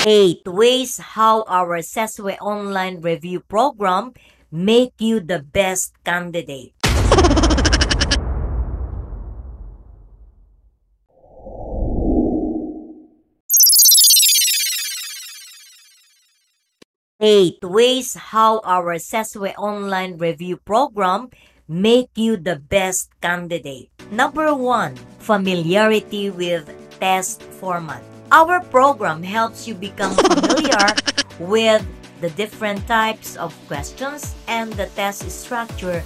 8 ways how our CES-WE online review program make you the best candidate. Eight ways how our CES-WE online review program make you the best candidate. Number one, familiarity with test format. Our program helps you become familiar with the different types of questions and the test structure,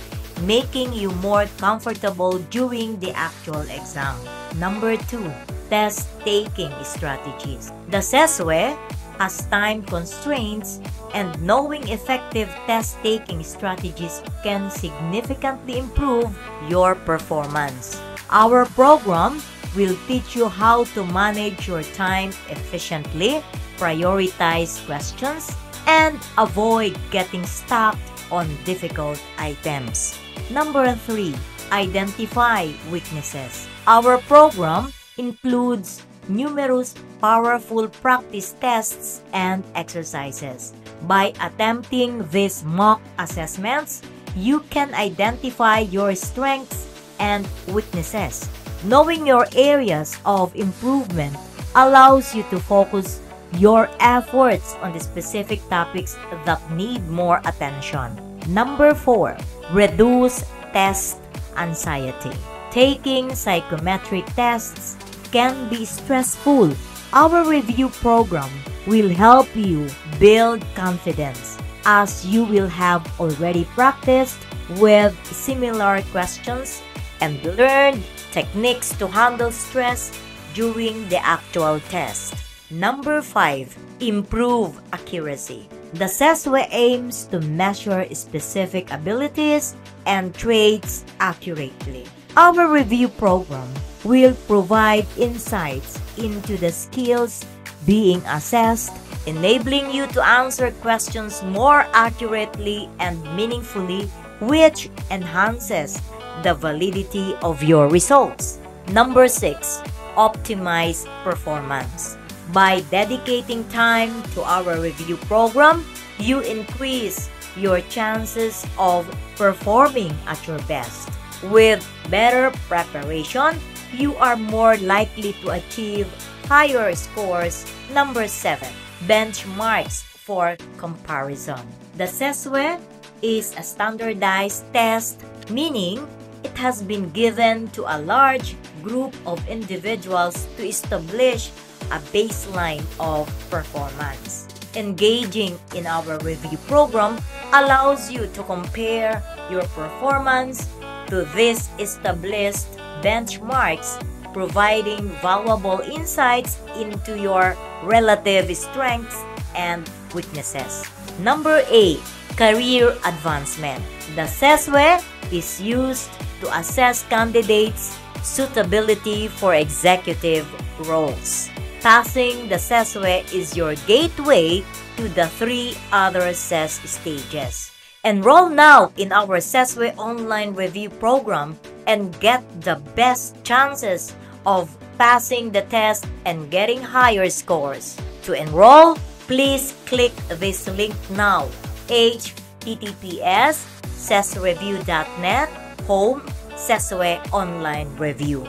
making you more comfortable during the actual exam. Number two, test taking strategies. The CES-WE has time constraints and knowing effective test taking strategies can significantly improve your performance. Our program will teach you how to manage your time efficiently, prioritize questions, and avoid getting stuck on difficult items. Number three, identify weaknesses. Our program includes numerous powerful practice tests and exercises. By attempting these mock assessments, you can identify your strengths and weaknesses. Knowing your areas of improvement allows you to focus your efforts on the specific topics that need more attention. Number 4. Reduce test anxiety. Taking psychometric tests can be stressful. Our review program will help you build confidence as you will have already practiced with similar questions and learned techniques to handle stress during the actual test. Number 5. Improve accuracy. The CES-WE aims to measure specific abilities and traits accurately. Our review program will provide insights into the skills being assessed, enabling you to answer questions more accurately and meaningfully, which enhances the validity of your results. Number 6. Optimize performance. By dedicating time to our review program, you increase your chances of performing at your best. With better preparation, you are more likely to achieve higher scores. Number 7. Benchmarks for comparison. The CES-WE is a standardized test, meaning it has been given to a large group of individuals to establish a baseline of performance. Engaging in our review program allows you to compare your performance to these established benchmarks, providing valuable insights into your relative strengths and weaknesses. Number 8. Career Advancement The CES-WE is used to assess candidates' suitability for executive roles. Passing the CES-WE is your gateway to the three other CES stages. Enroll now in our CES-WE online review program and get the best chances of passing the test and getting higher scores. To enroll, please click this link now. https sesreview.net home SESWE online review.